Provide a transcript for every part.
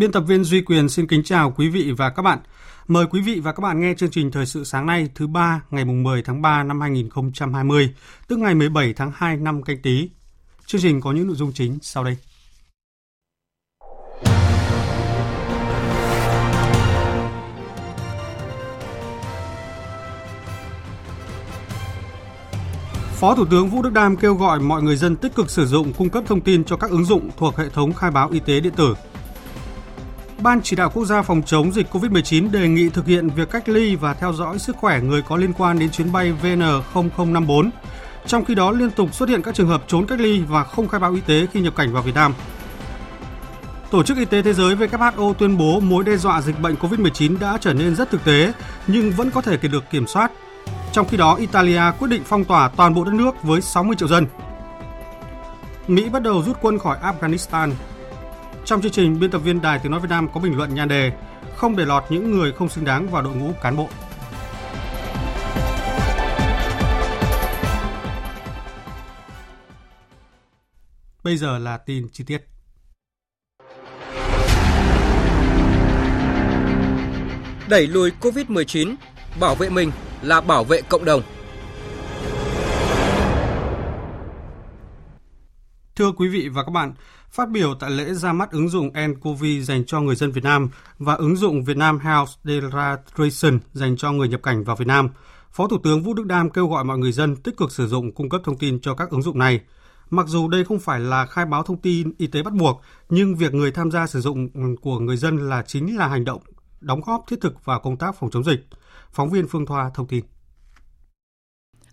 Biên tập viên Duy Quyền xin kính chào quý vị và các bạn. Mời quý vị và các bạn nghe chương trình Thời sự sáng nay thứ ba ngày mùng 10 tháng 3 năm 2020, tức ngày 17 tháng 2 năm canh tí. Chương trình có những nội dung chính sau đây. Phó Thủ tướng Vũ Đức Đam kêu gọi mọi người dân tích cực sử dụng cung cấp thông tin cho các ứng dụng thuộc hệ thống khai báo y tế điện tử Ban chỉ đạo quốc gia phòng chống dịch COVID-19 đề nghị thực hiện việc cách ly và theo dõi sức khỏe người có liên quan đến chuyến bay VN0054. Trong khi đó liên tục xuất hiện các trường hợp trốn cách ly và không khai báo y tế khi nhập cảnh vào Việt Nam. Tổ chức Y tế Thế giới WHO tuyên bố mối đe dọa dịch bệnh COVID-19 đã trở nên rất thực tế nhưng vẫn có thể được kiểm soát. Trong khi đó, Italia quyết định phong tỏa toàn bộ đất nước với 60 triệu dân. Mỹ bắt đầu rút quân khỏi Afghanistan trong chương trình, biên tập viên Đài Tiếng Nói Việt Nam có bình luận nhan đề Không để lọt những người không xứng đáng vào đội ngũ cán bộ. Bây giờ là tin chi tiết. Đẩy lùi COVID-19, bảo vệ mình là bảo vệ cộng đồng. Thưa quý vị và các bạn, Phát biểu tại lễ ra mắt ứng dụng nCoV dành cho người dân Việt Nam và ứng dụng Việt Nam Health Declaration dành cho người nhập cảnh vào Việt Nam, Phó Thủ tướng Vũ Đức Đam kêu gọi mọi người dân tích cực sử dụng cung cấp thông tin cho các ứng dụng này. Mặc dù đây không phải là khai báo thông tin y tế bắt buộc, nhưng việc người tham gia sử dụng của người dân là chính là hành động đóng góp thiết thực vào công tác phòng chống dịch. Phóng viên Phương Thoa thông tin.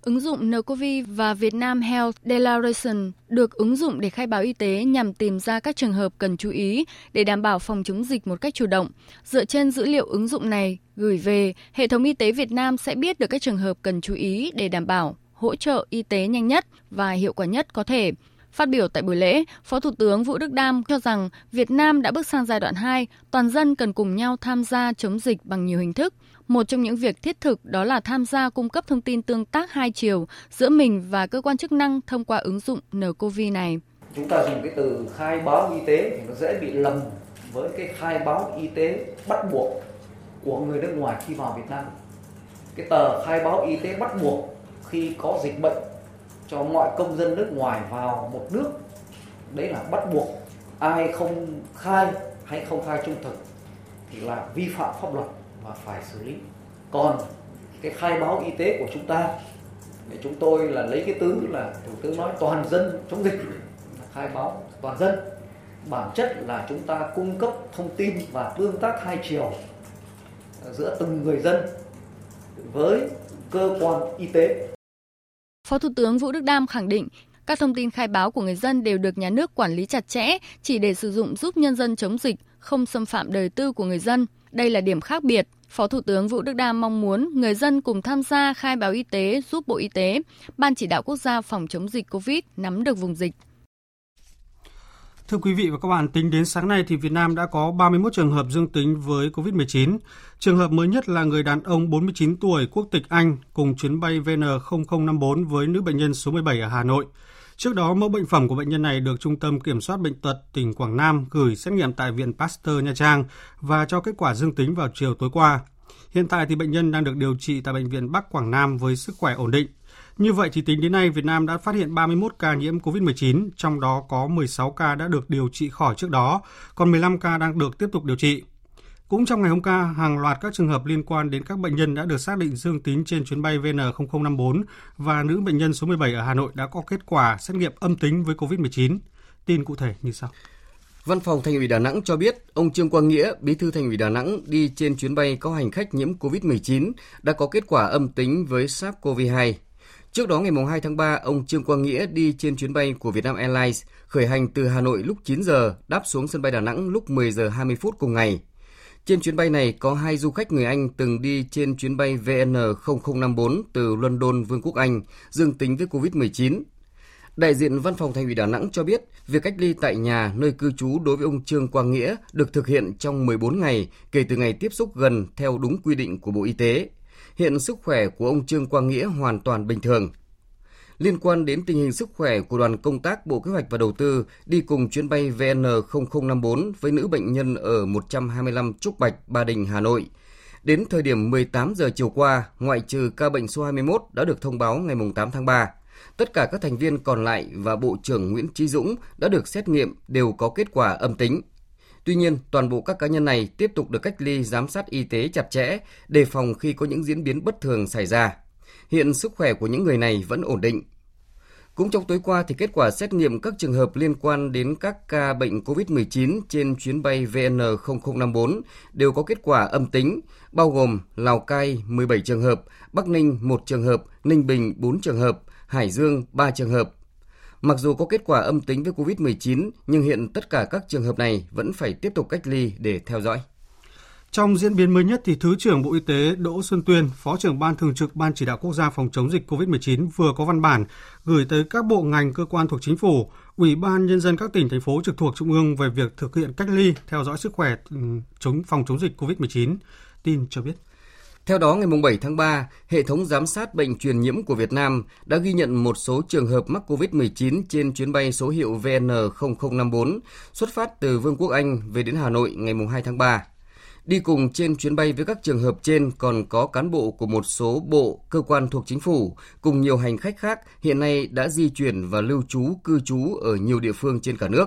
Ứng dụng nCoV và Vietnam Health Declaration được ứng dụng để khai báo y tế nhằm tìm ra các trường hợp cần chú ý để đảm bảo phòng chống dịch một cách chủ động. Dựa trên dữ liệu ứng dụng này gửi về, hệ thống y tế Việt Nam sẽ biết được các trường hợp cần chú ý để đảm bảo hỗ trợ y tế nhanh nhất và hiệu quả nhất có thể. Phát biểu tại buổi lễ, Phó Thủ tướng Vũ Đức Đam cho rằng Việt Nam đã bước sang giai đoạn 2, toàn dân cần cùng nhau tham gia chống dịch bằng nhiều hình thức – một trong những việc thiết thực đó là tham gia cung cấp thông tin tương tác hai chiều giữa mình và cơ quan chức năng thông qua ứng dụng nCoV này. Chúng ta dùng cái từ khai báo y tế thì nó dễ bị lầm với cái khai báo y tế bắt buộc của người nước ngoài khi vào Việt Nam. Cái tờ khai báo y tế bắt buộc khi có dịch bệnh cho mọi công dân nước ngoài vào một nước, đấy là bắt buộc ai không khai hay không khai trung thực thì là vi phạm pháp luật và phải xử lý còn cái khai báo y tế của chúng ta để chúng tôi là lấy cái tứ là thủ tướng nói toàn dân chống dịch khai báo toàn dân bản chất là chúng ta cung cấp thông tin và tương tác hai chiều ờ, giữa từng người dân với cơ quan y tế. Phó Thủ tướng Vũ Đức Đam khẳng định các thông tin khai báo của người dân đều được nhà nước quản lý chặt chẽ chỉ để sử dụng giúp nhân dân chống dịch, không xâm phạm đời tư của người dân. Đây là điểm khác biệt. Phó Thủ tướng Vũ Đức Đam mong muốn người dân cùng tham gia khai báo y tế giúp Bộ Y tế, Ban chỉ đạo quốc gia phòng chống dịch COVID nắm được vùng dịch. Thưa quý vị và các bạn, tính đến sáng nay thì Việt Nam đã có 31 trường hợp dương tính với COVID-19. Trường hợp mới nhất là người đàn ông 49 tuổi quốc tịch Anh cùng chuyến bay VN0054 với nữ bệnh nhân số 17 ở Hà Nội. Trước đó, mẫu bệnh phẩm của bệnh nhân này được Trung tâm Kiểm soát Bệnh tật tỉnh Quảng Nam gửi xét nghiệm tại Viện Pasteur Nha Trang và cho kết quả dương tính vào chiều tối qua. Hiện tại thì bệnh nhân đang được điều trị tại Bệnh viện Bắc Quảng Nam với sức khỏe ổn định. Như vậy thì tính đến nay, Việt Nam đã phát hiện 31 ca nhiễm COVID-19, trong đó có 16 ca đã được điều trị khỏi trước đó, còn 15 ca đang được tiếp tục điều trị. Cũng trong ngày hôm qua, hàng loạt các trường hợp liên quan đến các bệnh nhân đã được xác định dương tính trên chuyến bay VN0054 và nữ bệnh nhân số 17 ở Hà Nội đã có kết quả xét nghiệm âm tính với COVID-19. Tin cụ thể như sau. Văn phòng Thành ủy Đà Nẵng cho biết, ông Trương Quang Nghĩa, Bí thư Thành ủy Đà Nẵng đi trên chuyến bay có hành khách nhiễm COVID-19 đã có kết quả âm tính với SARS-CoV-2. Trước đó ngày 2 tháng 3, ông Trương Quang Nghĩa đi trên chuyến bay của Vietnam Airlines khởi hành từ Hà Nội lúc 9 giờ, đáp xuống sân bay Đà Nẵng lúc 10 giờ 20 phút cùng ngày. Trên chuyến bay này có hai du khách người Anh từng đi trên chuyến bay VN0054 từ London, Vương quốc Anh, dương tính với COVID-19. Đại diện Văn phòng Thành ủy Đà Nẵng cho biết, việc cách ly tại nhà nơi cư trú đối với ông Trương Quang Nghĩa được thực hiện trong 14 ngày kể từ ngày tiếp xúc gần theo đúng quy định của Bộ Y tế. Hiện sức khỏe của ông Trương Quang Nghĩa hoàn toàn bình thường. Liên quan đến tình hình sức khỏe của đoàn công tác Bộ Kế hoạch và Đầu tư đi cùng chuyến bay VN0054 với nữ bệnh nhân ở 125 Trúc Bạch, Ba Đình, Hà Nội. Đến thời điểm 18 giờ chiều qua, ngoại trừ ca bệnh số 21 đã được thông báo ngày 8 tháng 3. Tất cả các thành viên còn lại và Bộ trưởng Nguyễn Trí Dũng đã được xét nghiệm đều có kết quả âm tính. Tuy nhiên, toàn bộ các cá nhân này tiếp tục được cách ly giám sát y tế chặt chẽ, đề phòng khi có những diễn biến bất thường xảy ra. Hiện sức khỏe của những người này vẫn ổn định. Cũng trong tối qua thì kết quả xét nghiệm các trường hợp liên quan đến các ca bệnh COVID-19 trên chuyến bay VN0054 đều có kết quả âm tính, bao gồm Lào Cai 17 trường hợp, Bắc Ninh 1 trường hợp, Ninh Bình 4 trường hợp, Hải Dương 3 trường hợp. Mặc dù có kết quả âm tính với COVID-19, nhưng hiện tất cả các trường hợp này vẫn phải tiếp tục cách ly để theo dõi. Trong diễn biến mới nhất thì Thứ trưởng Bộ Y tế Đỗ Xuân Tuyên, Phó trưởng Ban Thường trực Ban Chỉ đạo Quốc gia phòng chống dịch COVID-19 vừa có văn bản gửi tới các bộ ngành cơ quan thuộc chính phủ, Ủy ban nhân dân các tỉnh thành phố trực thuộc trung ương về việc thực hiện cách ly, theo dõi sức khỏe ừ, chống phòng chống dịch COVID-19. Tin cho biết. Theo đó, ngày 7 tháng 3, hệ thống giám sát bệnh truyền nhiễm của Việt Nam đã ghi nhận một số trường hợp mắc COVID-19 trên chuyến bay số hiệu VN0054 xuất phát từ Vương quốc Anh về đến Hà Nội ngày 2 tháng 3. Đi cùng trên chuyến bay với các trường hợp trên còn có cán bộ của một số bộ, cơ quan thuộc chính phủ, cùng nhiều hành khách khác hiện nay đã di chuyển và lưu trú, cư trú ở nhiều địa phương trên cả nước.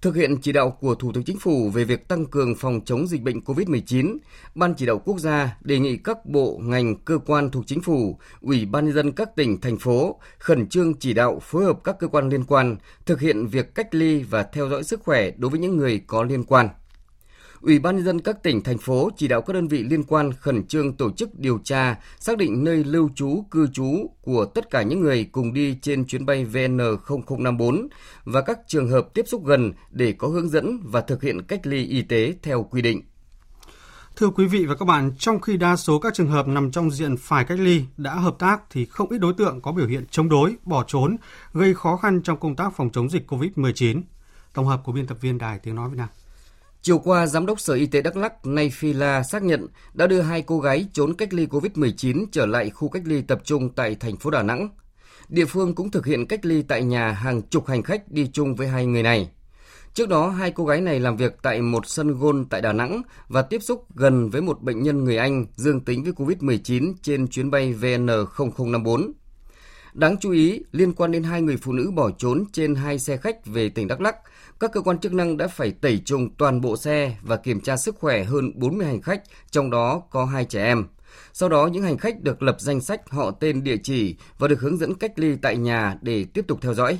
Thực hiện chỉ đạo của Thủ tướng Chính phủ về việc tăng cường phòng chống dịch bệnh COVID-19, Ban chỉ đạo quốc gia đề nghị các bộ, ngành, cơ quan thuộc chính phủ, Ủy ban nhân dân các tỉnh, thành phố khẩn trương chỉ đạo phối hợp các cơ quan liên quan thực hiện việc cách ly và theo dõi sức khỏe đối với những người có liên quan. Ủy ban nhân dân các tỉnh, thành phố chỉ đạo các đơn vị liên quan khẩn trương tổ chức điều tra, xác định nơi lưu trú, cư trú của tất cả những người cùng đi trên chuyến bay VN0054 và các trường hợp tiếp xúc gần để có hướng dẫn và thực hiện cách ly y tế theo quy định. Thưa quý vị và các bạn, trong khi đa số các trường hợp nằm trong diện phải cách ly đã hợp tác thì không ít đối tượng có biểu hiện chống đối, bỏ trốn, gây khó khăn trong công tác phòng chống dịch COVID-19. Tổng hợp của biên tập viên Đài Tiếng Nói Việt Nam. Chiều qua, Giám đốc Sở Y tế Đắk Lắk Nay Phi La xác nhận đã đưa hai cô gái trốn cách ly COVID-19 trở lại khu cách ly tập trung tại thành phố Đà Nẵng. Địa phương cũng thực hiện cách ly tại nhà hàng chục hành khách đi chung với hai người này. Trước đó, hai cô gái này làm việc tại một sân gôn tại Đà Nẵng và tiếp xúc gần với một bệnh nhân người Anh dương tính với COVID-19 trên chuyến bay VN0054. Đáng chú ý, liên quan đến hai người phụ nữ bỏ trốn trên hai xe khách về tỉnh Đắk Lắk, các cơ quan chức năng đã phải tẩy trùng toàn bộ xe và kiểm tra sức khỏe hơn 40 hành khách, trong đó có hai trẻ em. Sau đó, những hành khách được lập danh sách họ tên địa chỉ và được hướng dẫn cách ly tại nhà để tiếp tục theo dõi.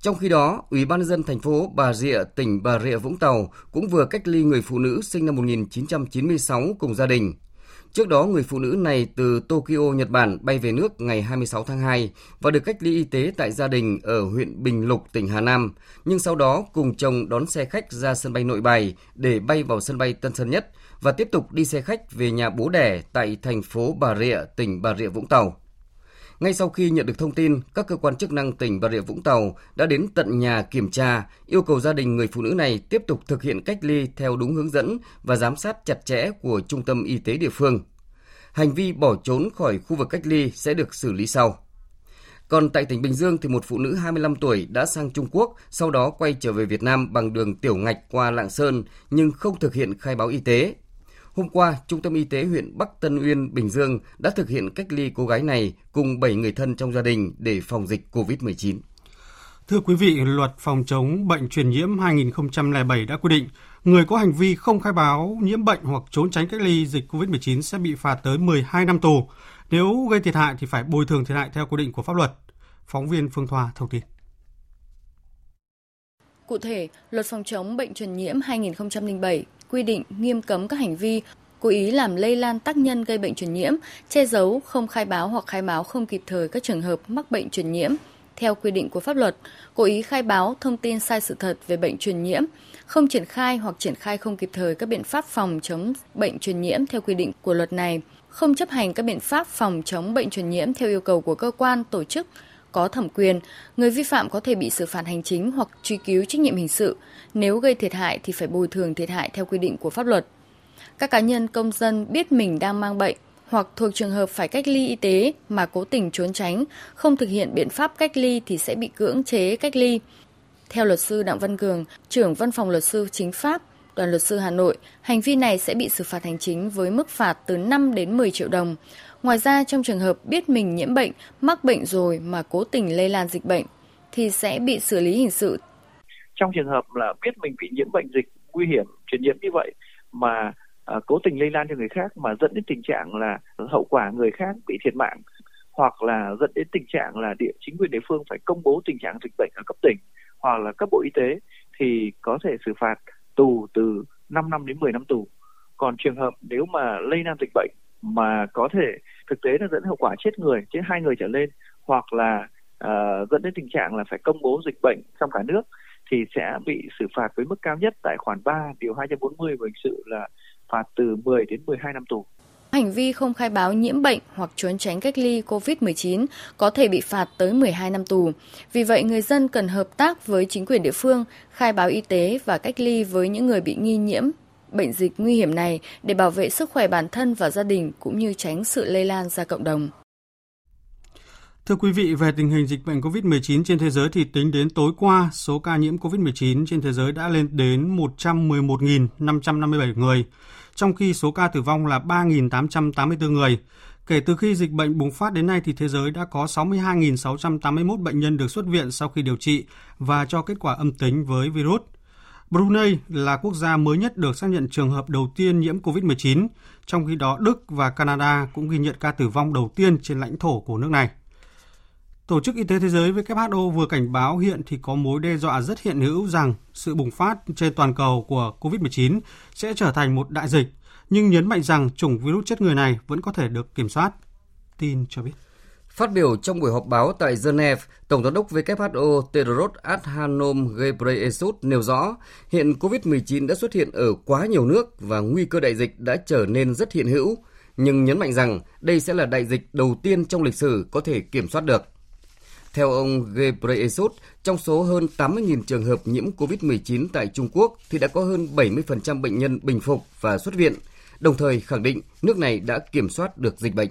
Trong khi đó, Ủy ban dân thành phố Bà Rịa, tỉnh Bà Rịa Vũng Tàu cũng vừa cách ly người phụ nữ sinh năm 1996 cùng gia đình. Trước đó, người phụ nữ này từ Tokyo, Nhật Bản bay về nước ngày 26 tháng 2 và được cách ly y tế tại gia đình ở huyện Bình Lục, tỉnh Hà Nam, nhưng sau đó cùng chồng đón xe khách ra sân bay Nội Bài để bay vào sân bay Tân Sơn Nhất và tiếp tục đi xe khách về nhà bố đẻ tại thành phố Bà Rịa, tỉnh Bà Rịa Vũng Tàu. Ngay sau khi nhận được thông tin, các cơ quan chức năng tỉnh Bà Rịa Vũng Tàu đã đến tận nhà kiểm tra, yêu cầu gia đình người phụ nữ này tiếp tục thực hiện cách ly theo đúng hướng dẫn và giám sát chặt chẽ của trung tâm y tế địa phương. Hành vi bỏ trốn khỏi khu vực cách ly sẽ được xử lý sau. Còn tại tỉnh Bình Dương thì một phụ nữ 25 tuổi đã sang Trung Quốc, sau đó quay trở về Việt Nam bằng đường tiểu ngạch qua Lạng Sơn nhưng không thực hiện khai báo y tế Hôm qua, Trung tâm Y tế huyện Bắc Tân Uyên, Bình Dương đã thực hiện cách ly cô gái này cùng 7 người thân trong gia đình để phòng dịch COVID-19. Thưa quý vị, luật phòng chống bệnh truyền nhiễm 2007 đã quy định người có hành vi không khai báo nhiễm bệnh hoặc trốn tránh cách ly dịch COVID-19 sẽ bị phạt tới 12 năm tù. Nếu gây thiệt hại thì phải bồi thường thiệt hại theo quy định của pháp luật. Phóng viên Phương Thoa thông tin. Cụ thể, Luật phòng chống bệnh truyền nhiễm 2007 quy định nghiêm cấm các hành vi cố ý làm lây lan tác nhân gây bệnh truyền nhiễm, che giấu, không khai báo hoặc khai báo không kịp thời các trường hợp mắc bệnh truyền nhiễm theo quy định của pháp luật, cố ý khai báo thông tin sai sự thật về bệnh truyền nhiễm, không triển khai hoặc triển khai không kịp thời các biện pháp phòng chống bệnh truyền nhiễm theo quy định của luật này, không chấp hành các biện pháp phòng chống bệnh truyền nhiễm theo yêu cầu của cơ quan, tổ chức có thẩm quyền, người vi phạm có thể bị xử phạt hành chính hoặc truy cứu trách nhiệm hình sự. Nếu gây thiệt hại thì phải bồi thường thiệt hại theo quy định của pháp luật. Các cá nhân công dân biết mình đang mang bệnh hoặc thuộc trường hợp phải cách ly y tế mà cố tình trốn tránh, không thực hiện biện pháp cách ly thì sẽ bị cưỡng chế cách ly. Theo luật sư Đặng Văn Cường, trưởng văn phòng luật sư chính pháp, đoàn luật sư Hà Nội, hành vi này sẽ bị xử phạt hành chính với mức phạt từ 5 đến 10 triệu đồng. Ngoài ra, trong trường hợp biết mình nhiễm bệnh, mắc bệnh rồi mà cố tình lây lan dịch bệnh, thì sẽ bị xử lý hình sự. Trong trường hợp là biết mình bị nhiễm bệnh dịch nguy hiểm, truyền nhiễm như vậy mà à, cố tình lây lan cho người khác mà dẫn đến tình trạng là hậu quả người khác bị thiệt mạng hoặc là dẫn đến tình trạng là địa chính quyền địa phương phải công bố tình trạng dịch bệnh ở cấp tỉnh hoặc là cấp bộ y tế thì có thể xử phạt tù từ 5 năm đến 10 năm tù. Còn trường hợp nếu mà lây lan dịch bệnh mà có thể thực tế là dẫn hậu quả chết người, chết hai người trở lên hoặc là uh, dẫn đến tình trạng là phải công bố dịch bệnh trong cả nước thì sẽ bị xử phạt với mức cao nhất tại khoản 3 điều 240 của hình sự là phạt từ 10 đến 12 năm tù. Hành vi không khai báo nhiễm bệnh hoặc trốn tránh cách ly COVID-19 có thể bị phạt tới 12 năm tù. Vì vậy, người dân cần hợp tác với chính quyền địa phương, khai báo y tế và cách ly với những người bị nghi nhiễm bệnh dịch nguy hiểm này để bảo vệ sức khỏe bản thân và gia đình cũng như tránh sự lây lan ra cộng đồng. Thưa quý vị, về tình hình dịch bệnh COVID-19 trên thế giới thì tính đến tối qua, số ca nhiễm COVID-19 trên thế giới đã lên đến 111.557 người, trong khi số ca tử vong là 3.884 người. Kể từ khi dịch bệnh bùng phát đến nay thì thế giới đã có 62.681 bệnh nhân được xuất viện sau khi điều trị và cho kết quả âm tính với virus. Brunei là quốc gia mới nhất được xác nhận trường hợp đầu tiên nhiễm COVID-19, trong khi đó Đức và Canada cũng ghi nhận ca tử vong đầu tiên trên lãnh thổ của nước này. Tổ chức Y tế Thế giới WHO vừa cảnh báo hiện thì có mối đe dọa rất hiện hữu rằng sự bùng phát trên toàn cầu của COVID-19 sẽ trở thành một đại dịch, nhưng nhấn mạnh rằng chủng virus chết người này vẫn có thể được kiểm soát. Tin cho biết. Phát biểu trong buổi họp báo tại Geneva, Tổng giám đốc WHO Tedros Adhanom Ghebreyesus nêu rõ, hiện COVID-19 đã xuất hiện ở quá nhiều nước và nguy cơ đại dịch đã trở nên rất hiện hữu, nhưng nhấn mạnh rằng đây sẽ là đại dịch đầu tiên trong lịch sử có thể kiểm soát được. Theo ông Ghebreyesus, trong số hơn 80.000 trường hợp nhiễm COVID-19 tại Trung Quốc thì đã có hơn 70% bệnh nhân bình phục và xuất viện, đồng thời khẳng định nước này đã kiểm soát được dịch bệnh.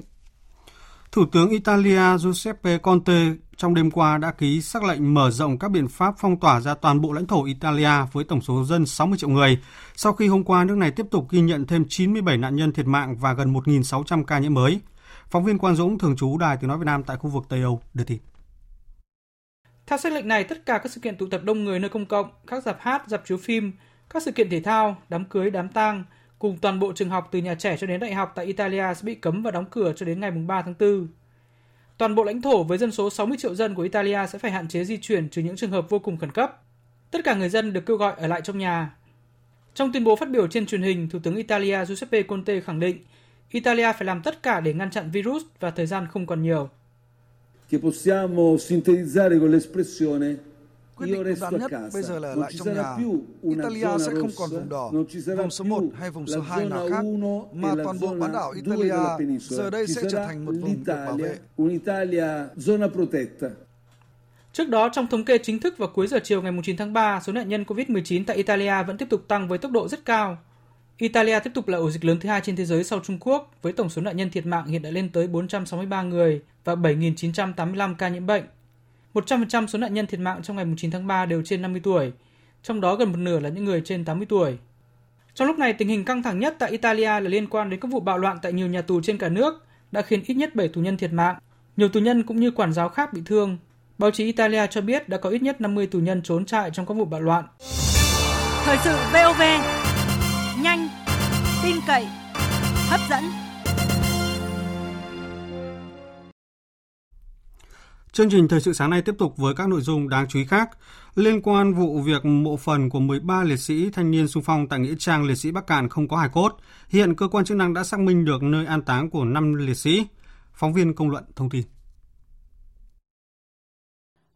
Thủ tướng Italia Giuseppe Conte trong đêm qua đã ký sắc lệnh mở rộng các biện pháp phong tỏa ra toàn bộ lãnh thổ Italia với tổng số dân 60 triệu người, sau khi hôm qua nước này tiếp tục ghi nhận thêm 97 nạn nhân thiệt mạng và gần 1.600 ca nhiễm mới. Phóng viên Quang Dũng, thường trú Đài Tiếng Nói Việt Nam tại khu vực Tây Âu, đưa tin. Theo xác lệnh này, tất cả các sự kiện tụ tập đông người nơi công cộng, các dạp hát, dạp chiếu phim, các sự kiện thể thao, đám cưới, đám tang, cùng toàn bộ trường học từ nhà trẻ cho đến đại học tại Italia sẽ bị cấm và đóng cửa cho đến ngày 3 tháng 4. Toàn bộ lãnh thổ với dân số 60 triệu dân của Italia sẽ phải hạn chế di chuyển trừ những trường hợp vô cùng khẩn cấp. Tất cả người dân được kêu gọi ở lại trong nhà. Trong tuyên bố phát biểu trên truyền hình, Thủ tướng Italia Giuseppe Conte khẳng định Italia phải làm tất cả để ngăn chặn virus và thời gian không còn nhiều che possiamo sintetizzare con l'espressione Quyết định đúng đắn nhất bây giờ là lại trong nhà. Italia sẽ không còn vùng đỏ, vùng số 1 hay vùng số 2 nào khác, mà toàn bộ bán đảo Italia giờ đây sẽ trở thành một vùng được bảo vệ. Trước đó, trong thống kê chính thức vào cuối giờ chiều ngày 9 tháng 3, số nạn nhân COVID-19 tại Italia vẫn tiếp tục tăng với tốc độ rất cao. Italia tiếp tục là ổ dịch lớn thứ hai trên thế giới sau Trung Quốc, với tổng số nạn nhân thiệt mạng hiện đã lên tới 463 người và 7.985 ca nhiễm bệnh. 100% số nạn nhân thiệt mạng trong ngày 9 tháng 3 đều trên 50 tuổi, trong đó gần một nửa là những người trên 80 tuổi. Trong lúc này, tình hình căng thẳng nhất tại Italia là liên quan đến các vụ bạo loạn tại nhiều nhà tù trên cả nước đã khiến ít nhất 7 tù nhân thiệt mạng. Nhiều tù nhân cũng như quản giáo khác bị thương. Báo chí Italia cho biết đã có ít nhất 50 tù nhân trốn trại trong các vụ bạo loạn. Thời sự VOV, nhanh, tin cậy, hấp dẫn. Chương trình thời sự sáng nay tiếp tục với các nội dung đáng chú ý khác. Liên quan vụ việc mộ phần của 13 liệt sĩ thanh niên xung phong tại nghĩa trang liệt sĩ Bắc Cạn không có hài cốt, hiện cơ quan chức năng đã xác minh được nơi an táng của 5 liệt sĩ. Phóng viên công luận thông tin.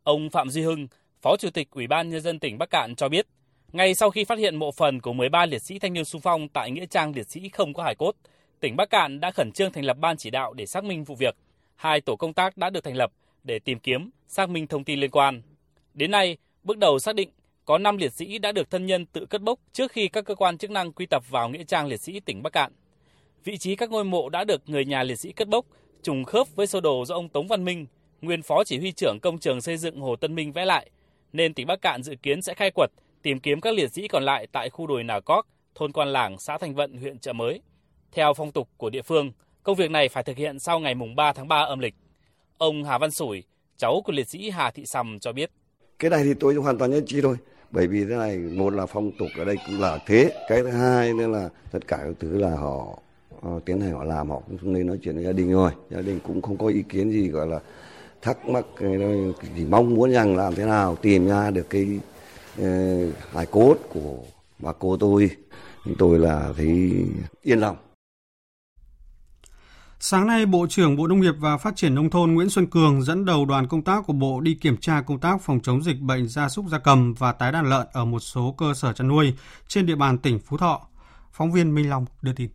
Ông Phạm Duy Hưng, Phó Chủ tịch Ủy ban Nhân dân tỉnh Bắc Cạn cho biết, ngay sau khi phát hiện mộ phần của 13 liệt sĩ thanh niên xung phong tại Nghĩa trang liệt sĩ không có hài cốt, tỉnh Bắc Cạn đã khẩn trương thành lập ban chỉ đạo để xác minh vụ việc. Hai tổ công tác đã được thành lập để tìm kiếm, xác minh thông tin liên quan. Đến nay, bước đầu xác định có 5 liệt sĩ đã được thân nhân tự cất bốc trước khi các cơ quan chức năng quy tập vào Nghĩa trang liệt sĩ tỉnh Bắc Cạn. Vị trí các ngôi mộ đã được người nhà liệt sĩ cất bốc trùng khớp với sơ đồ do ông Tống Văn Minh, nguyên phó chỉ huy trưởng công trường xây dựng Hồ Tân Minh vẽ lại, nên tỉnh Bắc Cạn dự kiến sẽ khai quật, tìm kiếm các liệt sĩ còn lại tại khu đồi Nà Cóc, thôn Quan Làng, xã Thành Vận, huyện Chợ Mới. Theo phong tục của địa phương, công việc này phải thực hiện sau ngày mùng 3 tháng 3 âm lịch. Ông Hà Văn Sủi, cháu của liệt sĩ Hà Thị Sầm cho biết. Cái này thì tôi hoàn toàn nhất trí thôi. Bởi vì thế này, một là phong tục ở đây cũng là thế. Cái thứ hai nữa là tất cả các thứ là họ họ tiến hành họ làm họ cũng nên nói chuyện với gia đình rồi. Gia đình cũng không có ý kiến gì gọi là thắc mắc chỉ mong muốn rằng làm thế nào tìm ra được cái uh, hài cốt của bà cô tôi tôi là thấy yên lòng Sáng nay, Bộ trưởng Bộ Nông nghiệp và Phát triển Nông thôn Nguyễn Xuân Cường dẫn đầu đoàn công tác của Bộ đi kiểm tra công tác phòng chống dịch bệnh gia súc gia cầm và tái đàn lợn ở một số cơ sở chăn nuôi trên địa bàn tỉnh Phú Thọ. Phóng viên Minh Long đưa tin.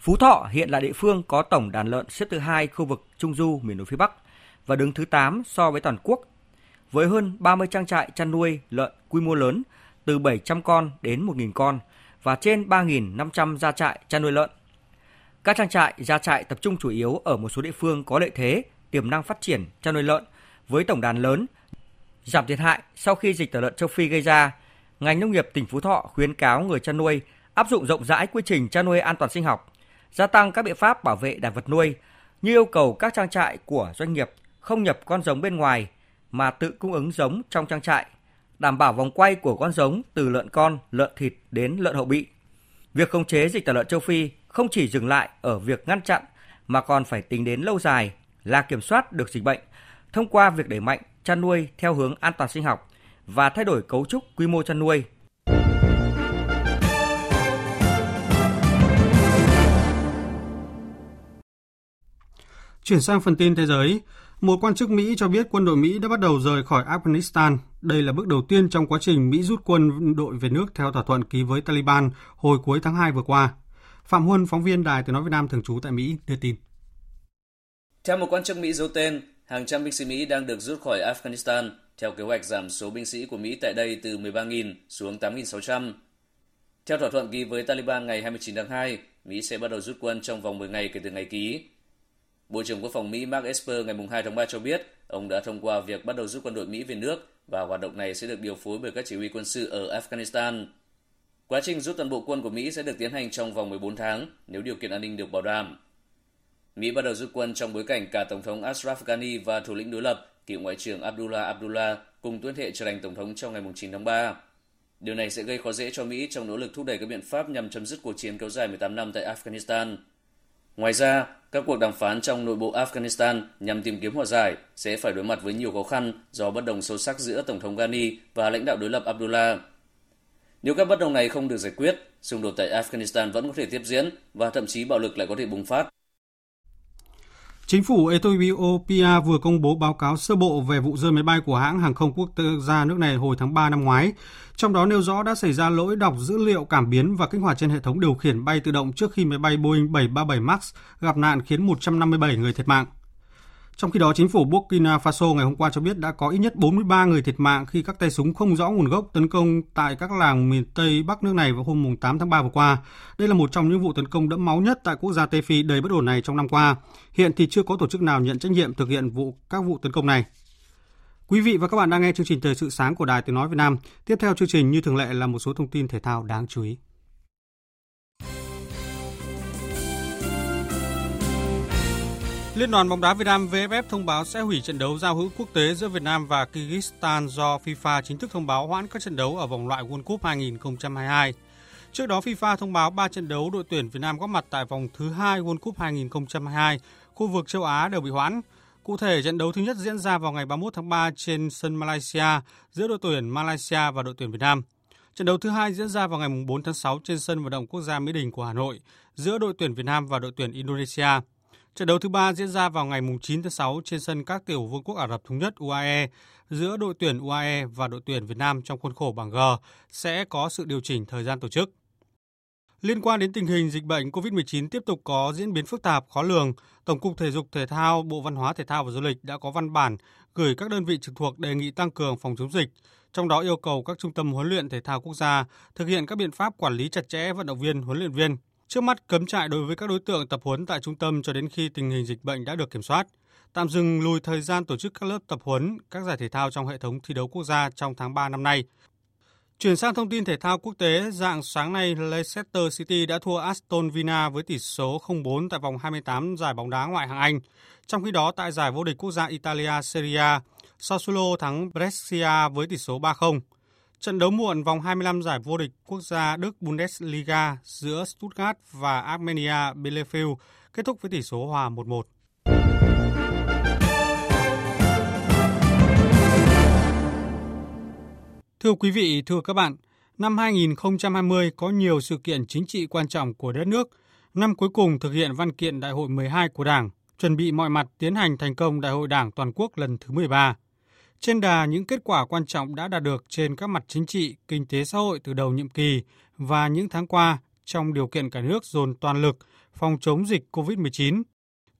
Phú Thọ hiện là địa phương có tổng đàn lợn xếp thứ hai khu vực Trung Du miền núi phía Bắc và đứng thứ 8 so với toàn quốc. Với hơn 30 trang trại chăn nuôi lợn quy mô lớn từ 700 con đến 1.000 con và trên 3.500 gia trại chăn nuôi lợn. Các trang trại, gia trại tập trung chủ yếu ở một số địa phương có lợi thế, tiềm năng phát triển chăn nuôi lợn với tổng đàn lớn. Giảm thiệt hại sau khi dịch tả lợn châu Phi gây ra, ngành nông nghiệp tỉnh Phú Thọ khuyến cáo người chăn nuôi áp dụng rộng rãi quy trình chăn nuôi an toàn sinh học, gia tăng các biện pháp bảo vệ đàn vật nuôi như yêu cầu các trang trại của doanh nghiệp không nhập con giống bên ngoài mà tự cung ứng giống trong trang trại, đảm bảo vòng quay của con giống từ lợn con, lợn thịt đến lợn hậu bị. Việc khống chế dịch tả lợn châu Phi không chỉ dừng lại ở việc ngăn chặn mà còn phải tính đến lâu dài là kiểm soát được dịch bệnh thông qua việc đẩy mạnh chăn nuôi theo hướng an toàn sinh học và thay đổi cấu trúc quy mô chăn nuôi. Chuyển sang phần tin thế giới, một quan chức Mỹ cho biết quân đội Mỹ đã bắt đầu rời khỏi Afghanistan. Đây là bước đầu tiên trong quá trình Mỹ rút quân đội về nước theo thỏa thuận ký với Taliban hồi cuối tháng 2 vừa qua. Phạm Huân, phóng viên Đài Tiếng Nói Việt Nam thường trú tại Mỹ, đưa tin. Theo một quan chức Mỹ giấu tên, hàng trăm binh sĩ Mỹ đang được rút khỏi Afghanistan theo kế hoạch giảm số binh sĩ của Mỹ tại đây từ 13.000 xuống 8.600. Theo thỏa thuận ký với Taliban ngày 29 tháng 2, Mỹ sẽ bắt đầu rút quân trong vòng 10 ngày kể từ ngày ký. Bộ trưởng Quốc phòng Mỹ Mark Esper ngày 2 tháng 3 cho biết ông đã thông qua việc bắt đầu rút quân đội Mỹ về nước và hoạt động này sẽ được điều phối bởi các chỉ huy quân sự ở Afghanistan. Quá trình rút toàn bộ quân của Mỹ sẽ được tiến hành trong vòng 14 tháng nếu điều kiện an ninh được bảo đảm. Mỹ bắt đầu rút quân trong bối cảnh cả Tổng thống Ashraf Ghani và thủ lĩnh đối lập, cựu Ngoại trưởng Abdullah Abdullah cùng tuyên thệ trở thành Tổng thống trong ngày 9 tháng 3. Điều này sẽ gây khó dễ cho Mỹ trong nỗ lực thúc đẩy các biện pháp nhằm chấm dứt cuộc chiến kéo dài 18 năm tại Afghanistan. Ngoài ra, các cuộc đàm phán trong nội bộ Afghanistan nhằm tìm kiếm hòa giải sẽ phải đối mặt với nhiều khó khăn do bất đồng sâu sắc giữa Tổng thống Ghani và lãnh đạo đối lập Abdullah. Nếu các bất đồng này không được giải quyết, xung đột tại Afghanistan vẫn có thể tiếp diễn và thậm chí bạo lực lại có thể bùng phát. Chính phủ Ethiopia vừa công bố báo cáo sơ bộ về vụ rơi máy bay của hãng hàng không quốc gia nước này hồi tháng 3 năm ngoái. Trong đó nêu rõ đã xảy ra lỗi đọc dữ liệu cảm biến và kích hoạt trên hệ thống điều khiển bay tự động trước khi máy bay Boeing 737 MAX gặp nạn khiến 157 người thiệt mạng. Trong khi đó, chính phủ Burkina Faso ngày hôm qua cho biết đã có ít nhất 43 người thiệt mạng khi các tay súng không rõ nguồn gốc tấn công tại các làng miền Tây Bắc nước này vào hôm 8 tháng 3 vừa qua. Đây là một trong những vụ tấn công đẫm máu nhất tại quốc gia Tây Phi đầy bất ổn này trong năm qua. Hiện thì chưa có tổ chức nào nhận trách nhiệm thực hiện vụ các vụ tấn công này. Quý vị và các bạn đang nghe chương trình Thời sự sáng của Đài Tiếng Nói Việt Nam. Tiếp theo chương trình như thường lệ là một số thông tin thể thao đáng chú ý. Liên đoàn bóng đá Việt Nam VFF thông báo sẽ hủy trận đấu giao hữu quốc tế giữa Việt Nam và Kyrgyzstan do FIFA chính thức thông báo hoãn các trận đấu ở vòng loại World Cup 2022. Trước đó FIFA thông báo 3 trận đấu đội tuyển Việt Nam góp mặt tại vòng thứ 2 World Cup 2022, khu vực châu Á đều bị hoãn. Cụ thể, trận đấu thứ nhất diễn ra vào ngày 31 tháng 3 trên sân Malaysia giữa đội tuyển Malaysia và đội tuyển Việt Nam. Trận đấu thứ hai diễn ra vào ngày 4 tháng 6 trên sân vận động quốc gia Mỹ Đình của Hà Nội giữa đội tuyển Việt Nam và đội tuyển Indonesia. Trận đấu thứ ba diễn ra vào ngày 9 tháng 6 trên sân các tiểu vương quốc Ả Rập Thống Nhất UAE giữa đội tuyển UAE và đội tuyển Việt Nam trong khuôn khổ bảng G sẽ có sự điều chỉnh thời gian tổ chức. Liên quan đến tình hình dịch bệnh COVID-19 tiếp tục có diễn biến phức tạp, khó lường, Tổng cục Thể dục Thể thao, Bộ Văn hóa Thể thao và Du lịch đã có văn bản gửi các đơn vị trực thuộc đề nghị tăng cường phòng chống dịch, trong đó yêu cầu các trung tâm huấn luyện thể thao quốc gia thực hiện các biện pháp quản lý chặt chẽ vận động viên, huấn luyện viên. Trước mắt cấm trại đối với các đối tượng tập huấn tại trung tâm cho đến khi tình hình dịch bệnh đã được kiểm soát. Tạm dừng lùi thời gian tổ chức các lớp tập huấn, các giải thể thao trong hệ thống thi đấu quốc gia trong tháng 3 năm nay. Chuyển sang thông tin thể thao quốc tế, dạng sáng nay Leicester City đã thua Aston Villa với tỷ số 0-4 tại vòng 28 giải bóng đá ngoại hạng Anh. Trong khi đó, tại giải vô địch quốc gia Italia Serie A, Sassuolo thắng Brescia với tỷ số 3-0. Trận đấu muộn vòng 25 giải vô địch quốc gia Đức Bundesliga giữa Stuttgart và Armenia Bielefeld kết thúc với tỷ số hòa 1-1. Thưa quý vị, thưa các bạn, năm 2020 có nhiều sự kiện chính trị quan trọng của đất nước. Năm cuối cùng thực hiện văn kiện Đại hội 12 của Đảng, chuẩn bị mọi mặt tiến hành thành công Đại hội Đảng toàn quốc lần thứ 13. Trên đà những kết quả quan trọng đã đạt được trên các mặt chính trị, kinh tế xã hội từ đầu nhiệm kỳ và những tháng qua trong điều kiện cả nước dồn toàn lực phòng chống dịch COVID-19.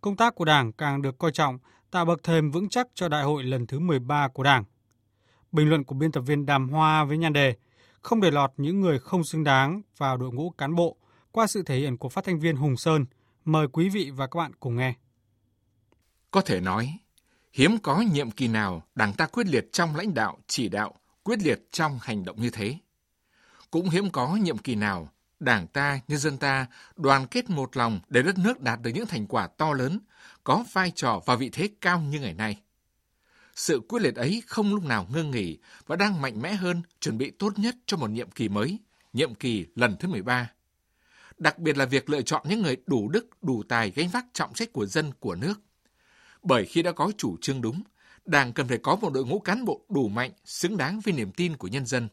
Công tác của Đảng càng được coi trọng, tạo bậc thềm vững chắc cho đại hội lần thứ 13 của Đảng. Bình luận của biên tập viên Đàm Hoa với nhan đề Không để lọt những người không xứng đáng vào đội ngũ cán bộ qua sự thể hiện của phát thanh viên Hùng Sơn. Mời quý vị và các bạn cùng nghe. Có thể nói, hiếm có nhiệm kỳ nào Đảng ta quyết liệt trong lãnh đạo, chỉ đạo, quyết liệt trong hành động như thế. Cũng hiếm có nhiệm kỳ nào Đảng ta, nhân dân ta đoàn kết một lòng để đất nước đạt được những thành quả to lớn, có vai trò và vị thế cao như ngày nay. Sự quyết liệt ấy không lúc nào ngưng nghỉ và đang mạnh mẽ hơn chuẩn bị tốt nhất cho một nhiệm kỳ mới, nhiệm kỳ lần thứ 13. Đặc biệt là việc lựa chọn những người đủ đức, đủ tài gánh vác trọng trách của dân, của nước. Bởi khi đã có chủ trương đúng, Đảng cần phải có một đội ngũ cán bộ đủ mạnh, xứng đáng với niềm tin của nhân dân.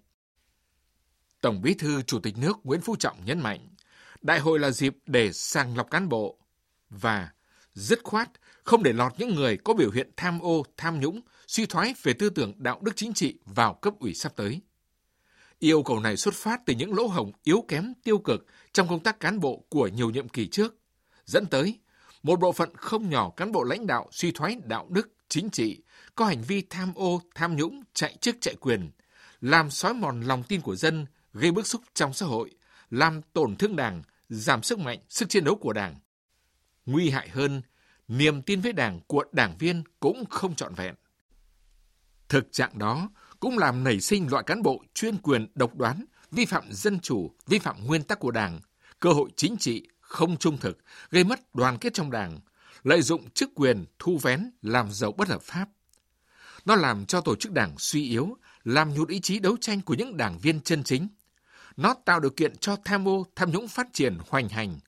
Tổng Bí thư Chủ tịch nước Nguyễn Phú Trọng nhấn mạnh, đại hội là dịp để sàng lọc cán bộ và dứt khoát không để lọt những người có biểu hiện tham ô, tham nhũng, suy thoái về tư tưởng đạo đức chính trị vào cấp ủy sắp tới. Yêu cầu này xuất phát từ những lỗ hổng yếu kém tiêu cực trong công tác cán bộ của nhiều nhiệm kỳ trước, dẫn tới một bộ phận không nhỏ cán bộ lãnh đạo suy thoái đạo đức, chính trị, có hành vi tham ô, tham nhũng, chạy chức chạy quyền, làm xói mòn lòng tin của dân, gây bức xúc trong xã hội, làm tổn thương đảng, giảm sức mạnh, sức chiến đấu của đảng. Nguy hại hơn, niềm tin với đảng của đảng viên cũng không trọn vẹn. Thực trạng đó cũng làm nảy sinh loại cán bộ chuyên quyền độc đoán, vi phạm dân chủ, vi phạm nguyên tắc của đảng, cơ hội chính trị không trung thực, gây mất đoàn kết trong đảng, lợi dụng chức quyền thu vén làm giàu bất hợp pháp. Nó làm cho tổ chức đảng suy yếu, làm nhụt ý chí đấu tranh của những đảng viên chân chính. Nó tạo điều kiện cho tham ô, tham nhũng phát triển hoành hành.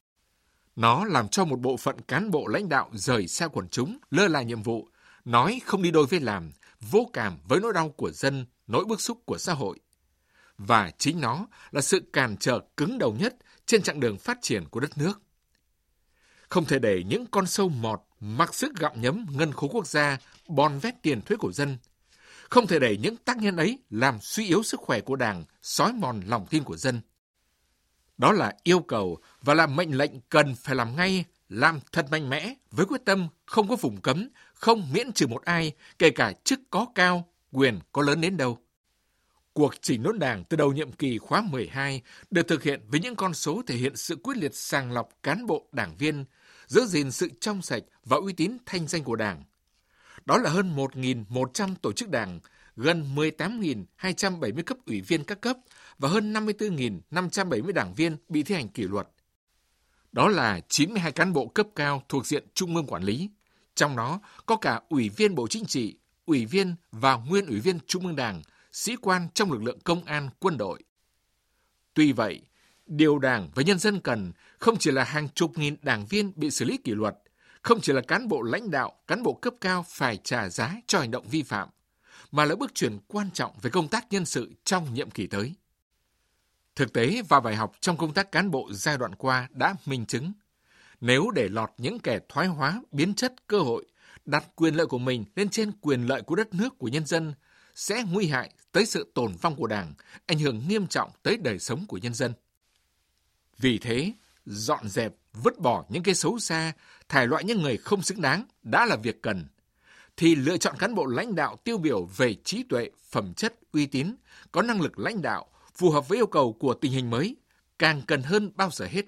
Nó làm cho một bộ phận cán bộ lãnh đạo rời xa quần chúng, lơ là nhiệm vụ, nói không đi đôi với làm, vô cảm với nỗi đau của dân, nỗi bức xúc của xã hội. Và chính nó là sự cản trở cứng đầu nhất trên chặng đường phát triển của đất nước. Không thể để những con sâu mọt mặc sức gặm nhấm ngân khố quốc gia bòn vét tiền thuế của dân. Không thể để những tác nhân ấy làm suy yếu sức khỏe của Đảng, sói mòn lòng tin của dân. Đó là yêu cầu và là mệnh lệnh cần phải làm ngay, làm thật mạnh mẽ với quyết tâm không có vùng cấm, không miễn trừ một ai, kể cả chức có cao, quyền có lớn đến đâu. Cuộc chỉnh đốn đảng từ đầu nhiệm kỳ khóa 12 được thực hiện với những con số thể hiện sự quyết liệt sàng lọc cán bộ đảng viên, giữ gìn sự trong sạch và uy tín thanh danh của đảng. Đó là hơn 1.100 tổ chức đảng, gần 18.270 cấp ủy viên các cấp và hơn 54.570 đảng viên bị thi hành kỷ luật. Đó là 92 cán bộ cấp cao thuộc diện trung ương quản lý, Trong đó có cả Ủy viên Bộ Chính trị, Ủy viên và Nguyên Ủy viên Trung ương Đảng, sĩ quan trong lực lượng công an quân đội. Tuy vậy, điều Đảng và nhân dân cần không chỉ là hàng chục nghìn đảng viên bị xử lý kỷ luật, không chỉ là cán bộ lãnh đạo, cán bộ cấp cao phải trả giá cho hành động vi phạm, mà là bước chuyển quan trọng về công tác nhân sự trong nhiệm kỳ tới. Thực tế và bài học trong công tác cán bộ giai đoạn qua đã minh chứng. Nếu để lọt những kẻ thoái hóa, biến chất cơ hội, đặt quyền lợi của mình lên trên quyền lợi của đất nước của nhân dân, sẽ nguy hại tới sự tồn vong của Đảng, ảnh hưởng nghiêm trọng tới đời sống của nhân dân. Vì thế, dọn dẹp, vứt bỏ những cái xấu xa, thải loại những người không xứng đáng đã là việc cần. Thì lựa chọn cán bộ lãnh đạo tiêu biểu về trí tuệ, phẩm chất, uy tín, có năng lực lãnh đạo, phù hợp với yêu cầu của tình hình mới, càng cần hơn bao giờ hết.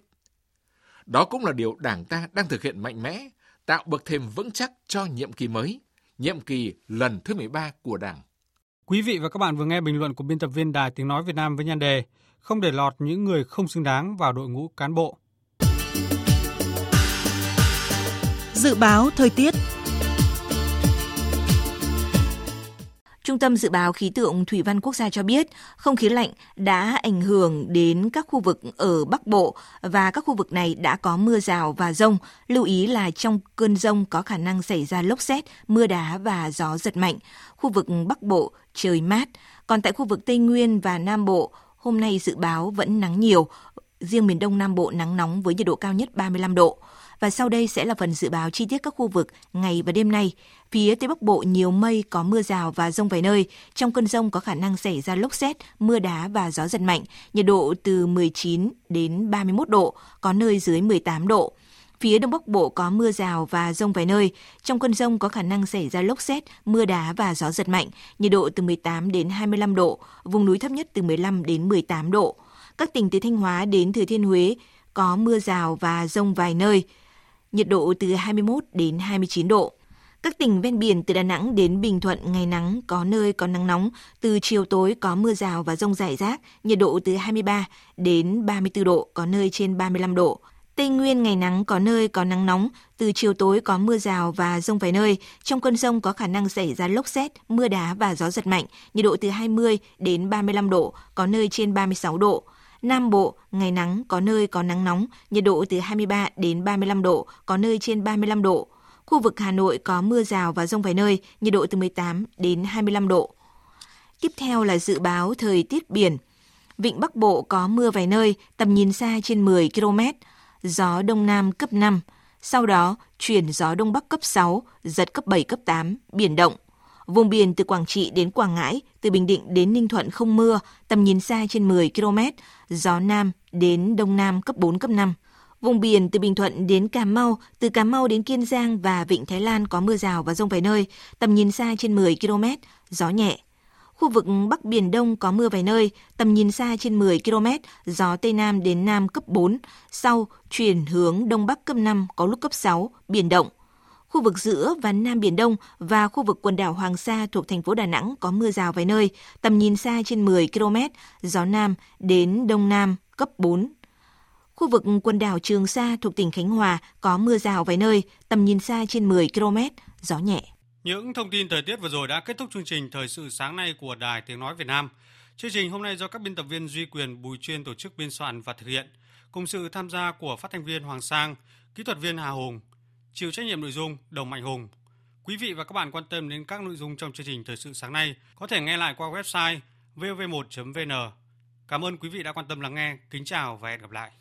Đó cũng là điều Đảng ta đang thực hiện mạnh mẽ, tạo bậc thềm vững chắc cho nhiệm kỳ mới, nhiệm kỳ lần thứ 13 của Đảng. Quý vị và các bạn vừa nghe bình luận của biên tập viên Đài Tiếng Nói Việt Nam với nhan đề Không để lọt những người không xứng đáng vào đội ngũ cán bộ. Dự báo thời tiết Trung tâm Dự báo Khí tượng Thủy văn Quốc gia cho biết, không khí lạnh đã ảnh hưởng đến các khu vực ở Bắc Bộ và các khu vực này đã có mưa rào và rông. Lưu ý là trong cơn rông có khả năng xảy ra lốc xét, mưa đá và gió giật mạnh. Khu vực Bắc Bộ trời mát, còn tại khu vực Tây Nguyên và Nam Bộ, hôm nay dự báo vẫn nắng nhiều, riêng miền Đông Nam Bộ nắng nóng với nhiệt độ cao nhất 35 độ. Và sau đây sẽ là phần dự báo chi tiết các khu vực ngày và đêm nay. Phía Tây Bắc Bộ nhiều mây, có mưa rào và rông vài nơi. Trong cơn rông có khả năng xảy ra lốc xét, mưa đá và gió giật mạnh. Nhiệt độ từ 19 đến 31 độ, có nơi dưới 18 độ. Phía Đông Bắc Bộ có mưa rào và rông vài nơi. Trong cơn rông có khả năng xảy ra lốc xét, mưa đá và gió giật mạnh. Nhiệt độ từ 18 đến 25 độ, vùng núi thấp nhất từ 15 đến 18 độ. Các tỉnh từ Thanh Hóa đến Thừa Thiên Huế có mưa rào và rông vài nơi nhiệt độ từ 21 đến 29 độ. Các tỉnh ven biển từ Đà Nẵng đến Bình Thuận ngày nắng, có nơi có nắng nóng, từ chiều tối có mưa rào và rông rải rác, nhiệt độ từ 23 đến 34 độ, có nơi trên 35 độ. Tây Nguyên ngày nắng có nơi có nắng nóng, từ chiều tối có mưa rào và rông vài nơi. Trong cơn rông có khả năng xảy ra lốc xét, mưa đá và gió giật mạnh, nhiệt độ từ 20 đến 35 độ, có nơi trên 36 độ. Nam Bộ, ngày nắng, có nơi có nắng nóng, nhiệt độ từ 23 đến 35 độ, có nơi trên 35 độ. Khu vực Hà Nội có mưa rào và rông vài nơi, nhiệt độ từ 18 đến 25 độ. Tiếp theo là dự báo thời tiết biển. Vịnh Bắc Bộ có mưa vài nơi, tầm nhìn xa trên 10 km, gió Đông Nam cấp 5. Sau đó, chuyển gió Đông Bắc cấp 6, giật cấp 7, cấp 8, biển động. Vùng biển từ Quảng Trị đến Quảng Ngãi, từ Bình Định đến Ninh Thuận không mưa, tầm nhìn xa trên 10 km, gió Nam đến Đông Nam cấp 4, cấp 5. Vùng biển từ Bình Thuận đến Cà Mau, từ Cà Mau đến Kiên Giang và Vịnh Thái Lan có mưa rào và rông vài nơi, tầm nhìn xa trên 10 km, gió nhẹ. Khu vực Bắc Biển Đông có mưa vài nơi, tầm nhìn xa trên 10 km, gió Tây Nam đến Nam cấp 4, sau chuyển hướng Đông Bắc cấp 5, có lúc cấp 6, biển động. Khu vực giữa và Nam Biển Đông và khu vực quần đảo Hoàng Sa thuộc thành phố Đà Nẵng có mưa rào vài nơi, tầm nhìn xa trên 10 km, gió Nam đến Đông Nam cấp 4. Khu vực quần đảo Trường Sa thuộc tỉnh Khánh Hòa có mưa rào vài nơi, tầm nhìn xa trên 10 km, gió nhẹ. Những thông tin thời tiết vừa rồi đã kết thúc chương trình Thời sự sáng nay của Đài Tiếng Nói Việt Nam. Chương trình hôm nay do các biên tập viên Duy Quyền, Bùi Chuyên tổ chức biên soạn và thực hiện, cùng sự tham gia của phát thanh viên Hoàng Sang, kỹ thuật viên Hà Hùng, chịu trách nhiệm nội dung, Đồng Mạnh Hùng. Quý vị và các bạn quan tâm đến các nội dung trong chương trình Thời sự sáng nay, có thể nghe lại qua website vv1.vn Cảm ơn quý vị đã quan tâm lắng nghe. Kính chào và hẹn gặp lại.